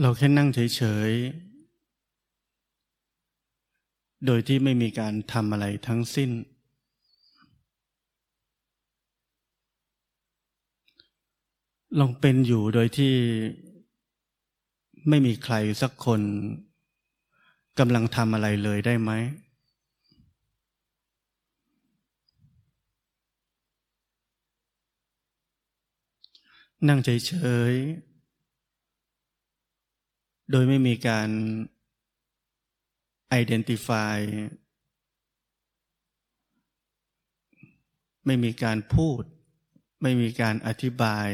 เราแค่นั่งเฉยๆ โดยที่ไม่มีการทำอะไรทั้งสิ้น ลองเป็นอยู่โดยที่ไม่มีใครสักคนกำลังทำอะไรเลยได้ไหม นั่งเฉยๆ โดยไม่มีการ identify ไม่มีการพูด ไม่มีการอธิบาย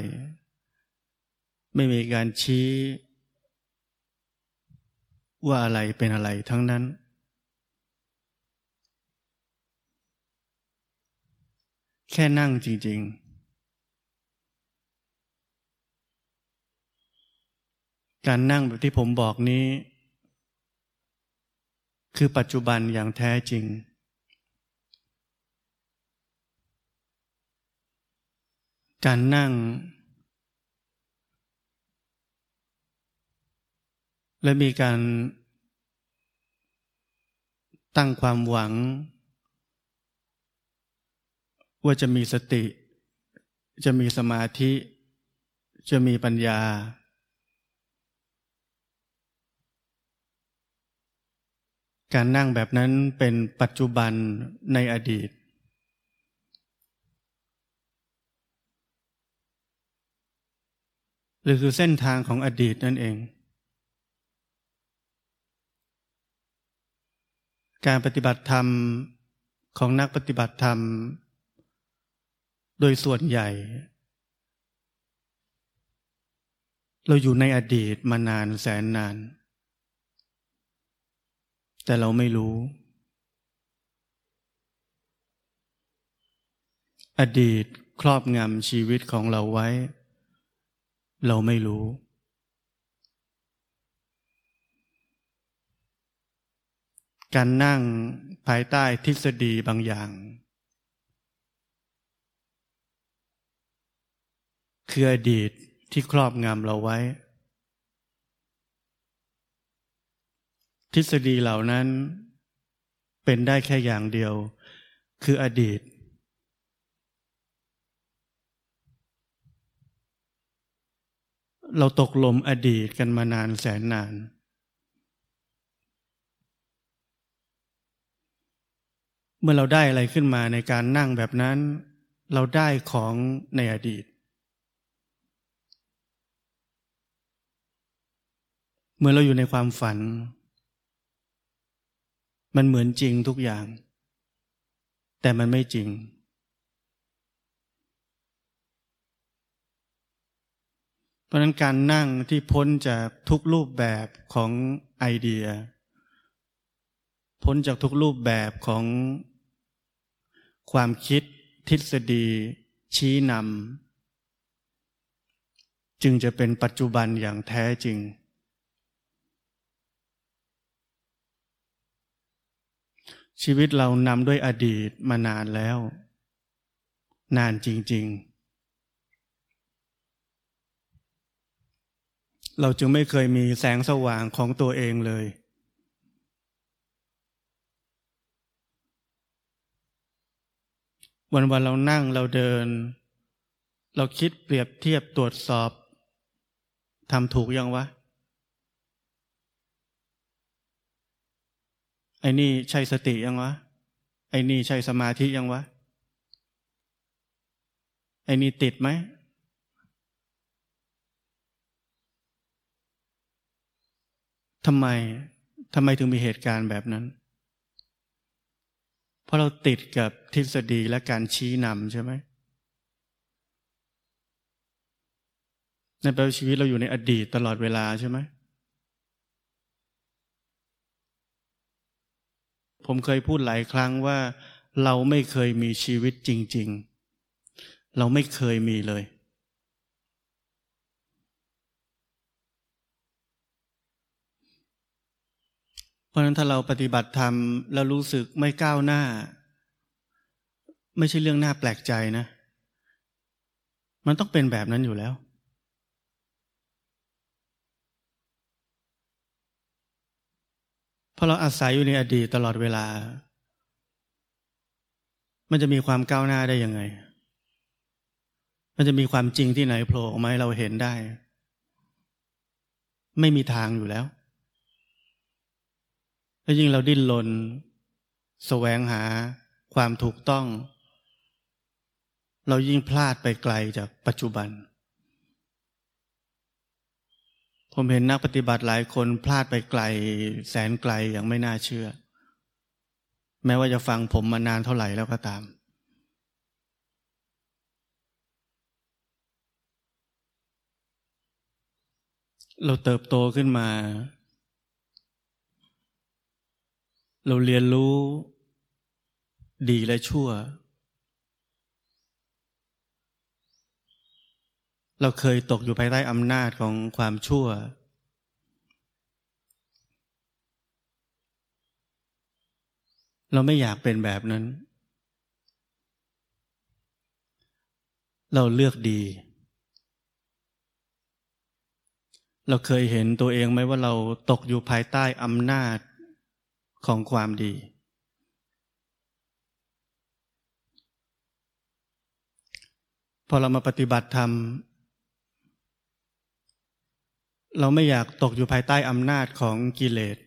ไม่มีการชี้ ว่าอะไรเป็นอะไรทั้งนั้น แค่นั่งจริง ๆ การนั่งแบบที่ผมบอกนี้ คือปัจจุบันอย่างแท้จริง การนั่ง และมีการตั้งความหวัง ว่าจะมีสติ จะมีสมาธิ จะมีปัญญา การนั่งแบบนั้นเป็นปัจจุบันในอดีต หรือคือเส้นทางของอดีตนั่นเอง การปฏิบัติธรรมของนักปฏิบัติธรรม โดยส่วนใหญ่ เราอยู่ในอดีตมานานแสนนาน แต่เราไม่รู้ อดีตครอบงำชีวิตของเราไว้ เราไม่รู้ การนั่งภายใต้ทฤษฎีบางอย่าง คืออดีตที่ครอบงำเราไว้ ทฤษฎีเหล่านั้นเป็นได้แค่อย่างเดียว คืออดีต เราตกลมอดีตกันมานานแสนนาน เมื่อเราได้อะไรขึ้นมาในการนั่งแบบนั้น เราได้ของในอดีต เมื่อเราอยู่ในความฝัน มันเหมือนจริงทุกอย่าง แต่มันไม่จริง เพราะนั้นการนั่งที่พ้นจากทุกรูปแบบของไอเดีย พ้นจากทุกรูปแบบของความคิดทฤษฎี ชี้นำจึงจะเป็นปัจจุบันอย่างแท้จริง ชีวิตเรานำด้วยอดีตมานานแล้ว นานจริง ๆ เราจึงไม่เคยมีแสงสว่างของตัวเองเลย วันวันเรานั่งเราเดิน เราคิดเปรียบเทียบตรวจสอบทำถูกยังวะ ไอ้นี่ใช่สติยังวะ ไอ้นี่ใช่สมาธิยังวะ ไอ้นี่ติดไหม ทำไม ทำไมถึงมีเหตุการณ์แบบนั้น เพราะเราติดกับทฤษฎีและการชี้นำใช่ไหมในแปลชีวิตเราอยู่ในอดีตตลอดเวลาใช่ไหม ผมเคยพูดหลายครั้งว่า เราไม่เคยมีชีวิตจริง ๆ เราไม่เคยมีเลย เพราะนั้นถ้าเราปฏิบัติธรรมแล้วรู้สึกไม่ก้าวหน้า ไม่ใช่เรื่องน่าแปลกใจนะ มันต้องเป็นแบบนั้นอยู่แล้ว ราะเราอาศัยอยู่ในอดีตตลอดเวลา มันจะมีความก้าวหน้าได้ยังไง มันจะมีความจริงที่ไหนโผล่ออกมาให้เราเห็นได้ ไม่มีทางอยู่แล้ว แล้วยิ่งเราดิ้นรนแสวงหาความถูกต้อง เรายิ่งพลาดไปไกลจากปัจจุบัน ผมเห็นนักปฏิบัติหลายคนพลาดไปไกล แสนไกลอย่างไม่น่าเชื่อ แม้ว่าจะฟังผมมานานเท่าไหร่แล้วก็ตาม เราเติบโตขึ้นมา เราเรียนรู้ดีและชั่ว เราเคยตกอยู่ภายใต้อำนาจของความชั่ว เราไม่อยากเป็นแบบนั้น เราเลือกดี เราเคยเห็นตัวเองไหมว่าเราตกอยู่ภายใต้อำนาจของความดี พอเรามาปฏิบัติธรรม เราไม่อยากตกอยู่ภายใต้อำนาจของกิเลส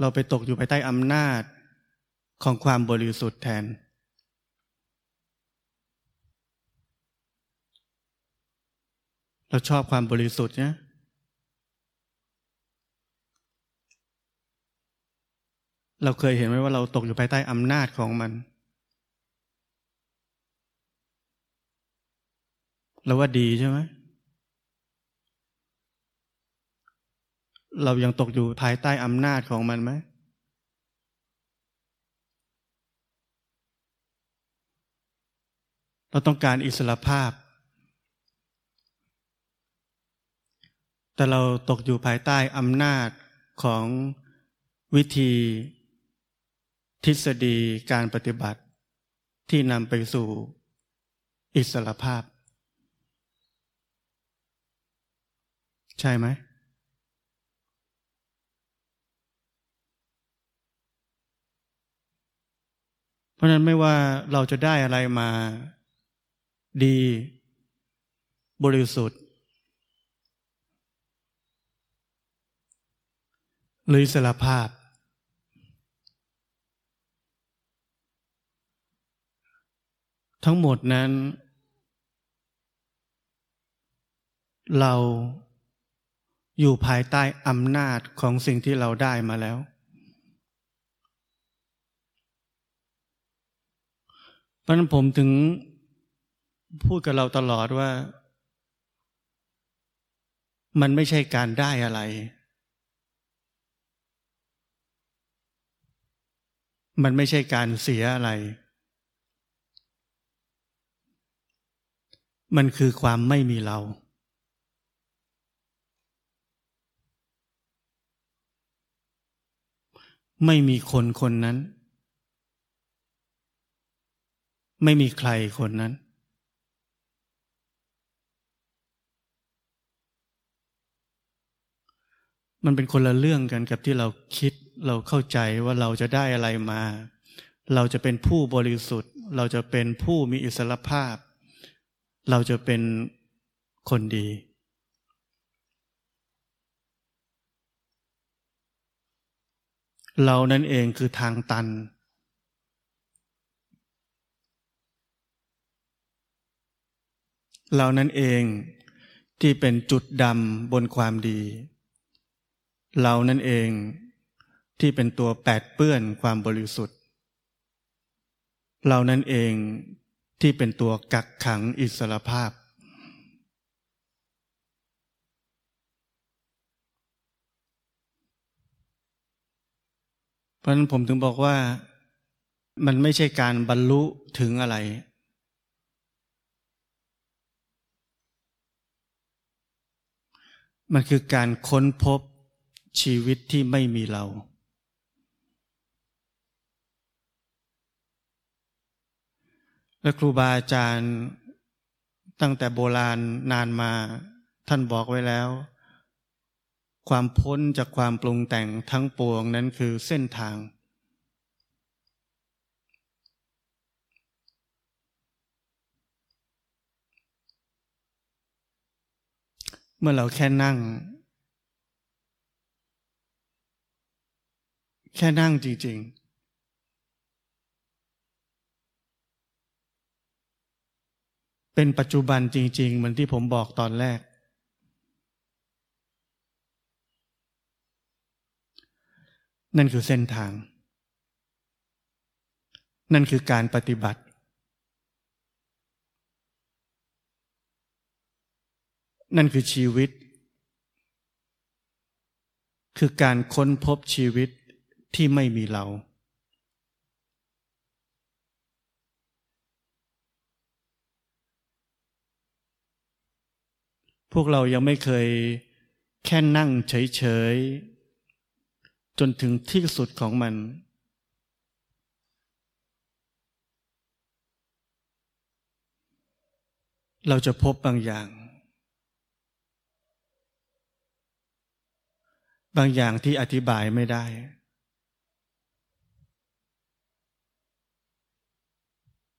เราไปตกอยู่ภายใต้อำนาจของความบริสุทธิ์แทน เราชอบความบริสุทธิ์เนี่ยเราเคยเห็นไหมว่าเราตกอยู่ภายใต้อำนาจของมัน เราว่าดีใช่ไหมเรายังตกอยู่ภายใต้อำนาจของมันไหมเราต้องการอิสระภาพ แต่เราตกอยู่ภายใต้อำนาจของวิธีทฤษฎีการปฏิบัติที่นำไปสู่อิสระภาพ ใช่ไหมเพราะนั้นไม่ว่าเราจะได้อะไรมา ดี บริสุทธิ์ หรืออิสรภาพ ทั้งหมดนั้น เรา อยู่ภายใต้อำนาจของสิ่งที่เราได้มาแล้ว เพราะนั้นผมถึงพูดกับเราตลอดว่า มันไม่ใช่การได้อะไร มันไม่ใช่การเสียอะไร มันคือความไม่มีเรา ไม่มีคนคนนั้น ไม่มีใครคนนั้น มันเป็นคนละเรื่องกันกับที่เราคิดเราเข้าใจว่าเราจะได้อะไรมา เราจะเป็นผู้บริสุทธิ์ เราจะเป็นผู้มีอิสรภาพ เราจะเป็นคนดี เรานั่นเองคือทางตัน เรานั่นเองที่เป็นจุดดำบนความดี เรานั่นเองที่เป็นตัวแปดเปื้อนความบริสุทธิ์ เรานั่นเองที่เป็นตัวกักขังอิสรภาพ ราะนั้นผมถึงบอกว่ามันไม่ใช่การบรรลุถึงอะไร มันคือการค้นพบชีวิตที่ไม่มีเรา และครูบาอาจารย์ตั้งแต่โบราณนานมาท่านบอกไว้แล้ว ความพ้นจากความปรุงแต่งทั้งปวงนั้นคือเส้นทาง เมื่อเราแค่นั่ง แค่นั่งจริง ๆเป็นปัจจุบันจริง ๆ เหมือนที่ผมบอกตอนแรก นั่นคือเส้นทาง นั่นคือการปฏิบัติ นั่นคือชีวิต คือการค้นพบชีวิตที่ไม่มีเรา พวกเรายังไม่เคยแค่นั่งเฉยๆ จนถึงที่สุดของมัน เราจะพบบางอย่าง บางอย่างที่อธิบายไม่ได้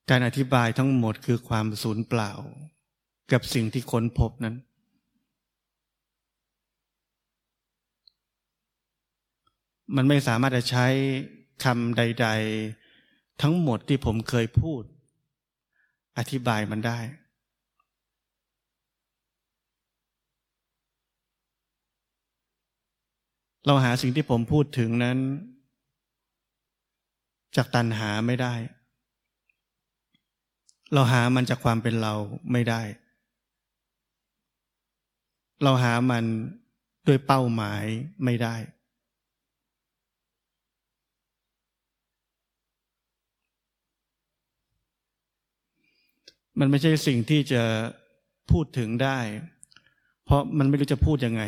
การอธิบายทั้งหมดคือความสูญเปล่า กับสิ่งที่ค้นพบนั้น มันไม่สามารถจะใช้คำใด ๆ ทั้งหมดที่ผมเคยพูด อธิบายมันได้ เราหาสิ่งที่ผมพูดถึงนั้น จากตัณหาไม่ได้ เราหามันจากความเป็นเราไม่ได้ เราหามันด้วยเป้าหมายไม่ได้ มันไม่ใช่สิ่งที่จะพูดถึงได้ เพราะมันไม่รู้จะพูดยังไง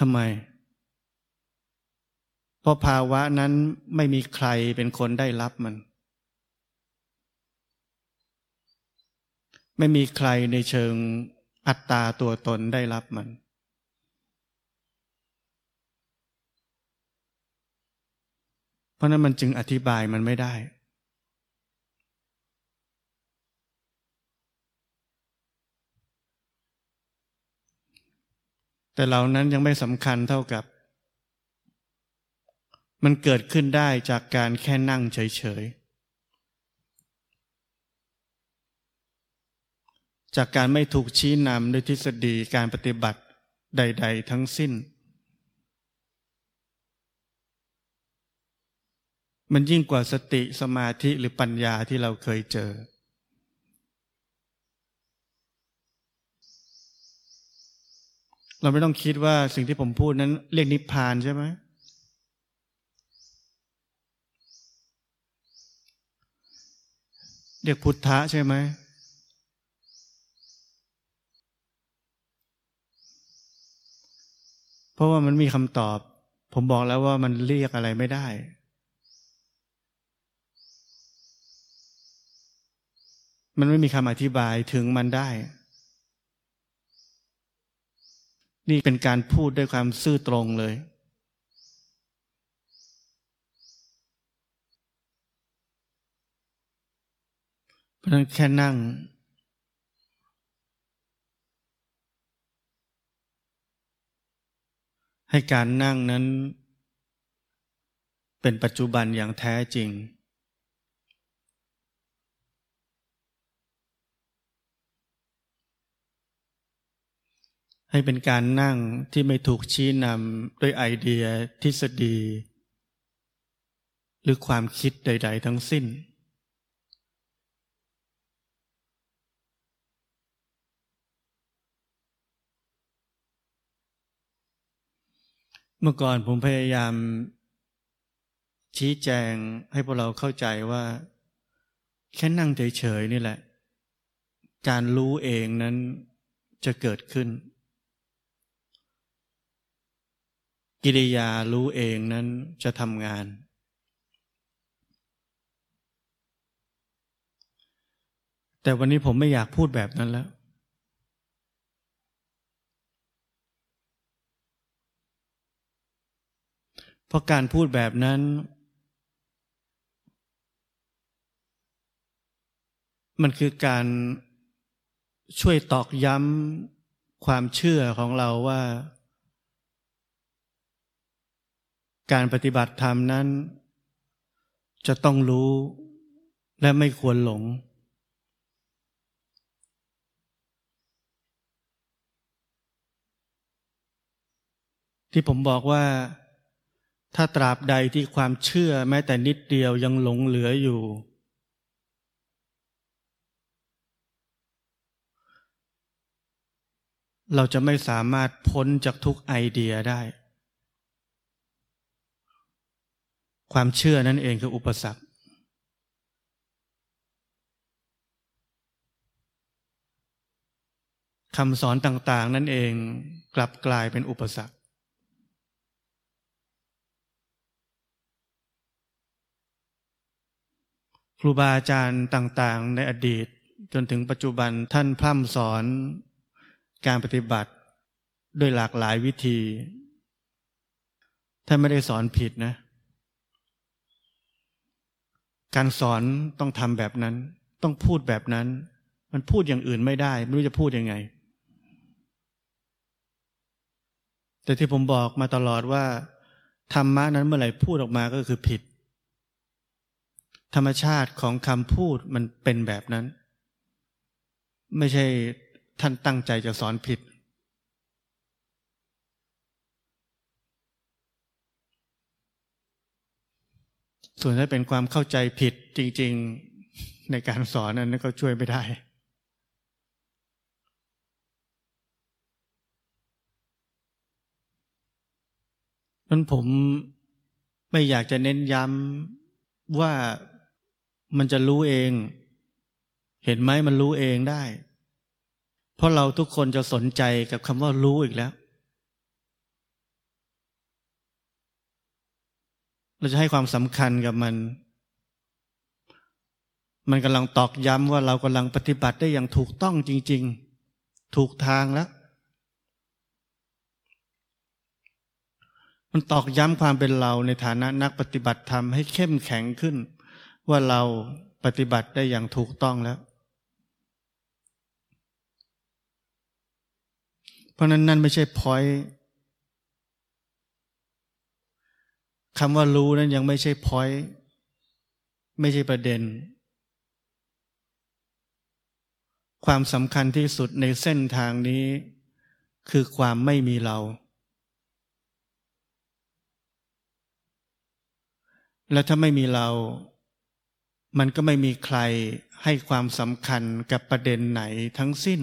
ทำไม เพราะภาวะนั้นไม่มีใครเป็นคนได้รับมัน ไม่มีใครในเชิงอัตตาตัวตนได้รับมัน เพ ราะนั้นมันจึงอธิบายมันไม่ได้ แต่เหล่านั้นยังไม่สำคัญเท่ากับ มันเกิดขึ้นได้จากการแค่นั่งเฉยๆ จากการไม่ถูกชี้นำด้วยทฤษฎีการปฏิบัติใด ๆ ทั้งสิ้น มันยิ่งกว่าสติสมาธิหรือปัญญาที่เราเคยเจอ เราไม่ต้องคิดว่าสิ่งที่ผมพูดนั้นเรียกนิพพานใช่ไหมเรียกพุทธะใช่ไหมเพราะว่ามันมีคำตอบ ผมบอกแล้วว่ามันเรียกอะไรไม่ได้ มันไม่มีคำอธิบายถึงมันได้ นี่เป็นการพูดด้วยความซื่อตรงเลย เพราะนั้นแค่นั่ง ให้การนั่งนั้น เป็นปัจจุบันอย่างแท้จริง ให้เป็นการนั่งที่ไม่ถูกชี้นำด้วยไอเดียทฤษฎี หรือความคิดใด ๆ ทั้งสิ้น เมื่อก่อนผมพยายาม ชี้แจงให้พวกเราเข้าใจว่า แค่นั่งเฉยๆนี่แหละ การรู้เองนั้นจะเกิดขึ้น กิริยารู้เองนั้นจะทำงาน แต่วันนี้ผมไม่อยากพูดแบบนั้นแล้ว เพราะการพูดแบบนั้น มันคือการช่วยตอกย้ำความเชื่อของเราว่า การปฏิบัติธรรมนั้น จะต้องรู้และไม่ควรหลง ที่ผมบอกว่า ถ้าตราบใดที่ความเชื่อแม้แต่นิดเดียวยังหลงเหลืออยู่ เราจะไม่สามารถพ้นจากทุกไอเดียได้ ความเชื่อนั่นเองคืออุปสรรค คำสอนต่างๆ นั่นเองกลับกลายเป็นอุปสรรค ครูบาอาจารย์ต่างๆ ในอดีตจนถึงปัจจุบันท่านพร่ำสอนการปฏิบัติด้วยหลากหลายวิธี ท่านไม่ได้สอนผิดนะ การสอนต้องทำแบบนั้น ต้องพูดแบบนั้น มันพูดอย่างอื่นไม่ได้ ไม่รู้จะพูดยังไง แต่ที่ผมบอกมาตลอดว่าธรรมะนั้นเมื่อไหร่พูดออกมาก็คือผิด ธรรมชาติของคำพูดมันเป็นแบบนั้น ไม่ใช่ท่านตั้งใจจะสอนผิด ส่วนถ้าเป็นความเข้าใจผิดจริง ๆในการสอนนั้นก็ช่วยไม่ได้นั้นผมไม่อยากจะเน้นย้ำว่ามันจะรู้เอง เห็นไหมมันรู้เองได้ เพราะเราทุกคนจะสนใจกับคำว่ารู้อีกแล้ว เราจะให้ความสำคัญกับมัน มันกำลังตอกย้ำว่าเรากำลังปฏิบัติได้อย่างถูกต้องจริง ๆ ถูกทางแล้ว มันตอกย้ำความเป็นเราในฐานะนักปฏิบัติธรรมให้เข้มแข็งขึ้น ว่าเราปฏิบัติได้อย่างถูกต้องแล้ว เพราะนั้นนั่นไม่ใช่พอย คำว่ารู้นั้นยังไม่ใช่พอยไม่ใช่ประเด็น ความสำคัญที่สุดในเส้นทางนี้ คือความไม่มีเรา และถ้าไม่มีเรา มันก็ไม่มีใครให้ความสำคัญกับประเด็นไหนทั้งสิ้น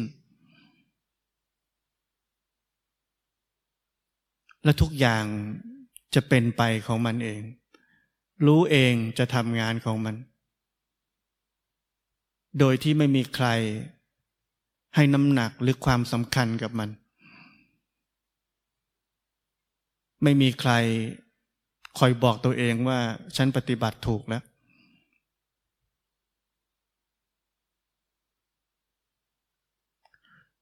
และทุกอย่าง จะเป็นไปของมันเอง รู้เองจะทำงานของมัน โดยที่ไม่มีใครให้น้ำหนักหรือความสำคัญกับมัน ไม่มีใครคอยบอกตัวเองว่าฉันปฏิบัติถูกแล้ว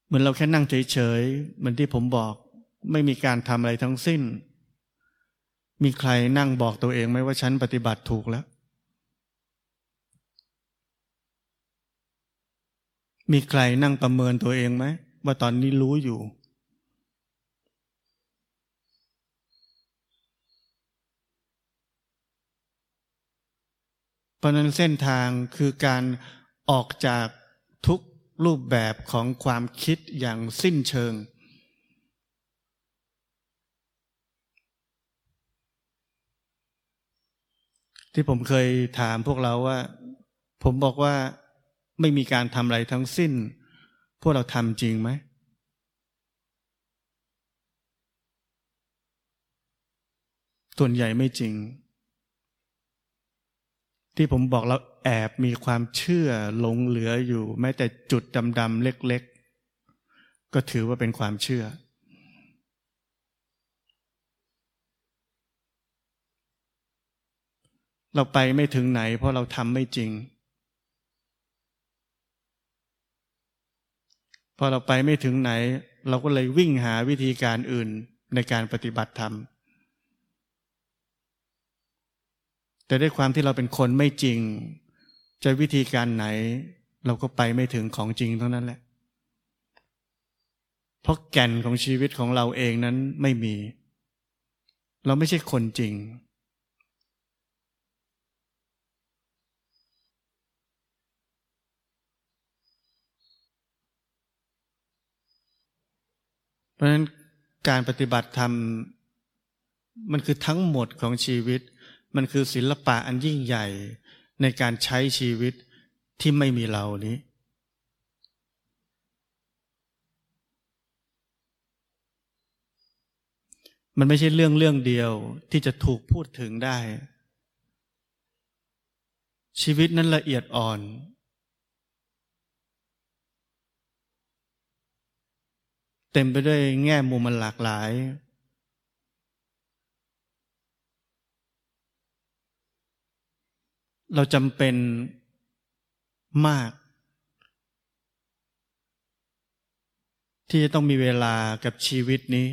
เหมือนเราแค่นั่งเฉยๆเหมือนที่ผมบอก ไม่มีการทำอะไรทั้งสิ้น มีใครนั่งบอกตัวเองไหมว่าฉันปฏิบัติถูกแล้ว มีใครนั่งประเมินตัวเองไหมว่าตอนนี้รู้อยู่ เพราะนั้นเส้นทางคือการออกจากทุกรูปแบบของความคิดอย่างสิ้นเชิง ที่ผมเคยถามพวกเราว่า ผมบอกว่าไม่มีการทำอะไรทั้งสิ้น พวกเราทำจริงไหมส่วนใหญ่ไม่จริง ที่ผมบอกเราแอบมีความเชื่อหลงเหลืออยู่ แม้แต่จุดดำๆเล็ก ๆ ก็ถือว่าเป็นความเชื่อ เราไปไม่ถึงไหน เพราะเราทำไม่จริง พอเราไปไม่ถึงไหน เราก็เลยวิ่งหาวิธีการอื่นในการปฏิบัติธรรม แต่ด้วยความที่เราเป็นคนไม่จริง จะวิธีการไหน เราก็ไปไม่ถึงของจริงเท่านั้นแหละ เพราะแก่นของชีวิตของเราเองนั้นไม่มี เราไม่ใช่คนจริง ราะฉะนั้นการปฏิบัติธรรม มันคือทั้งหมดของชีวิต มันคือศิลปะอันยิ่งใหญ่ในการใช้ชีวิตที่ไม่มีเรานี้ มันไม่ใช่เรื่องเรื่องเดียวที่จะถูกพูดถึงได้ ชีวิตนั้นละเอียดอ่อน เต็มไปด้วยแง่มุมมันหลากหลาย เราจำเป็นมาก ที่จะต้องมีเวลากับชีวิตนี้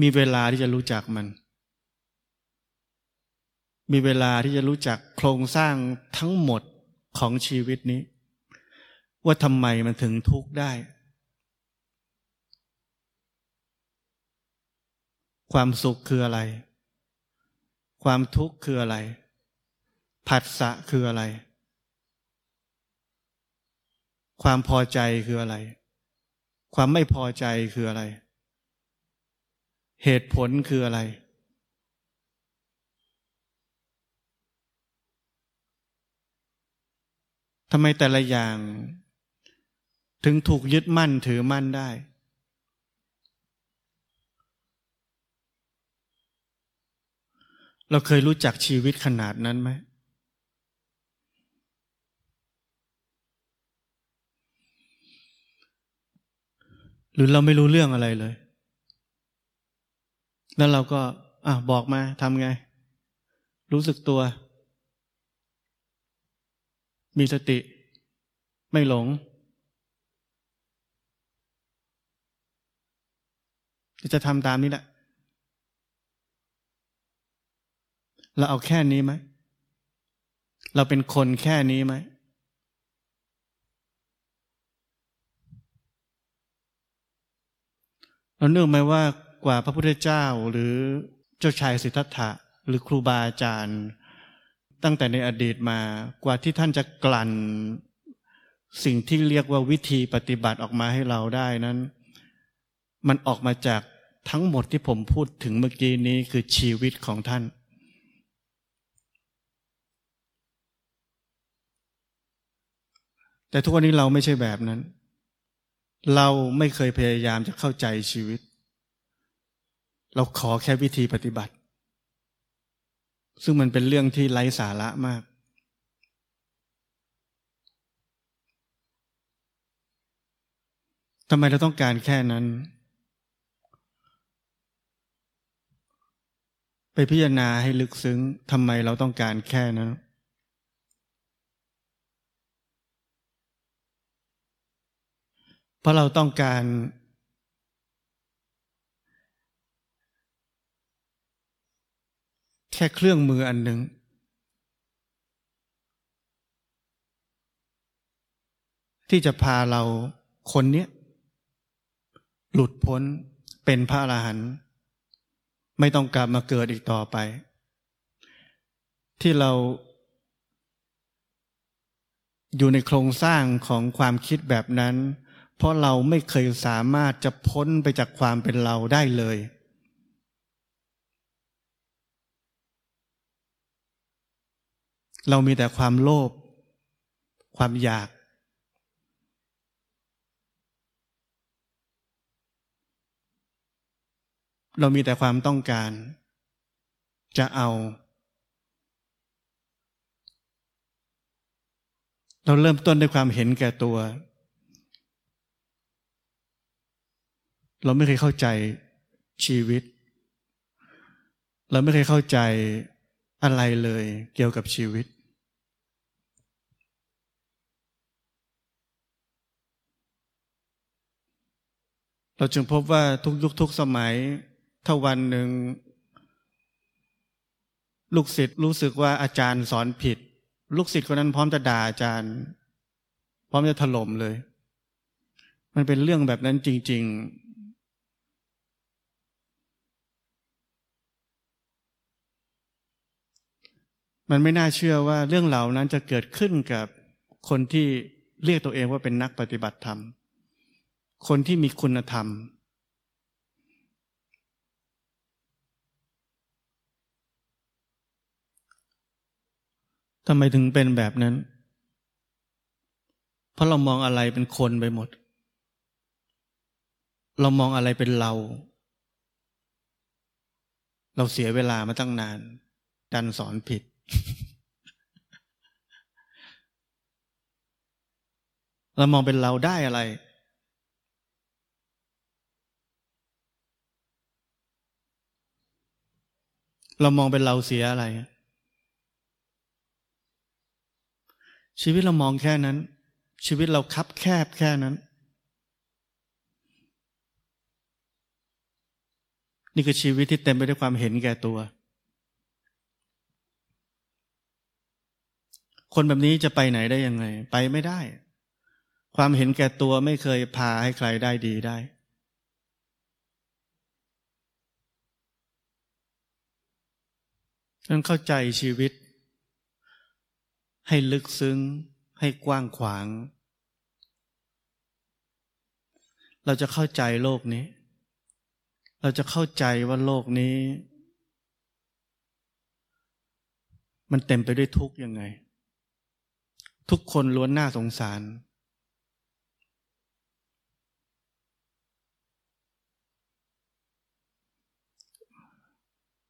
มีเวลาที่จะรู้จักมัน มีเวลาที่จะรู้จักโครงสร้างทั้งหมดของชีวิตนี้ ว่าทำไมมันถึงทุกข์ได้ ความสุขคืออะไร ความทุกข์คืออะไร ผัสสะคืออะไร ความพอใจคืออะไร ความไม่พอใจคืออะไร เหตุผลคืออะไรทำไมแต่ละอย่าง ถึงถูกยึดมั่นถือมั่นได้ เราเคยรู้จักชีวิตขนาดนั้นไหม หรือเราไม่รู้เรื่องอะไรเลย แล้วเราก็อะบอกมาทำไง รู้สึกตัว มีสติ ไม่หลง จะทำตามนี้แหละ เราเอาแค่นี้ไหม เราเป็นคนแค่นี้ไหม เราเนื่องไหมว่ากว่าพระพุทธเจ้าหรือเจ้าชายสิทธัตถะหรือครูบาอาจารย์ ตั้งแต่ในอดีตมากว่าที่ท่านจะกลั่นสิ่งที่เรียกว่าวิธีปฏิบัติออกมาให้เราได้นั้น มันออกมาจาก ทั้งหมดที่ผมพูดถึงเมื่อกี้นี้คือชีวิตของท่าน แต่ทุกวันนี้เราไม่ใช่แบบนั้น เราไม่เคยพยายามจะเข้าใจชีวิต เราขอแค่วิธีปฏิบัติ ซึ่งมันเป็นเรื่องที่ไร้สาระมากทำไมเราต้องการแค่นั้น ไปพิจารณาให้ลึกซึ้งทำไมเราต้องการแค่นั้นเพราะเราต้องการ แค่เครื่องมืออันหนึ่งที่จะพาเราคนนี้หลุดพ้นเป็นพระอรหันต์ ไม่ต้องกลับมาเกิดอีกต่อไป ที่เราอยู่ในโครงสร้างของความคิดแบบนั้น เพราะเราไม่เคยสามารถจะพ้นไปจากความเป็นเราได้เลย เรามีแต่ความโลภความอยาก เรามีแต่ความต้องการ จะเอา เราเริ่มต้นด้วยความเห็นแก่ตัว เราไม่เคยเข้าใจชีวิต เราไม่เคยเข้าใจอะไรเลยเกี่ยวกับชีวิต เราจึงพบว่าทุกยุคทุกสมัย ถ้าวันหนึ่ง ลูกศิษย์รู้สึกว่าอาจารย์สอนผิด ลูกศิษย์คนนั้นพร้อมจะด่าอาจารย์ พร้อมจะถล่มเลย มันเป็นเรื่องแบบนั้นจริง ๆ มันไม่น่าเชื่อว่าเรื่องเหล่านั้นจะเกิดขึ้นกับคนที่เรียกตัวเองว่าเป็นนักปฏิบัติธรรม คนที่มีคุณธรรม ทำไมถึงเป็นแบบนั้น เพราะเรามองอะไรเป็นคนไปหมด เรามองอะไรเป็นเรา เราเสียเวลามาตั้งนาน ดันสอนผิด เรามองเป็นเราได้อะไรเรามองเป็นเราเสียอะไร ชีวิตเรามองแค่นั้น ชีวิตเราคับแคบแค่นั้น นี่คือชีวิตที่เต็มไปด้วยความเห็นแก่ตัว คนแบบนี้จะไปไหนได้ยังไง ไปไม่ได้ ความเห็นแก่ตัวไม่เคยพาให้ใครได้ดีได้ฉันเข้าใจชีวิต ให้ลึกซึ้ง ให้กว้างขวาง เราจะเข้าใจโลกนี้ เราจะเข้าใจว่าโลกนี้ มันเต็มไปด้วยทุกข์ยังไง ทุกคนล้วนน่าสงสาร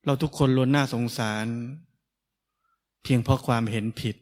เราทุกคนล้วนน่าสงสาร เพียงเพราะความเห็นผิด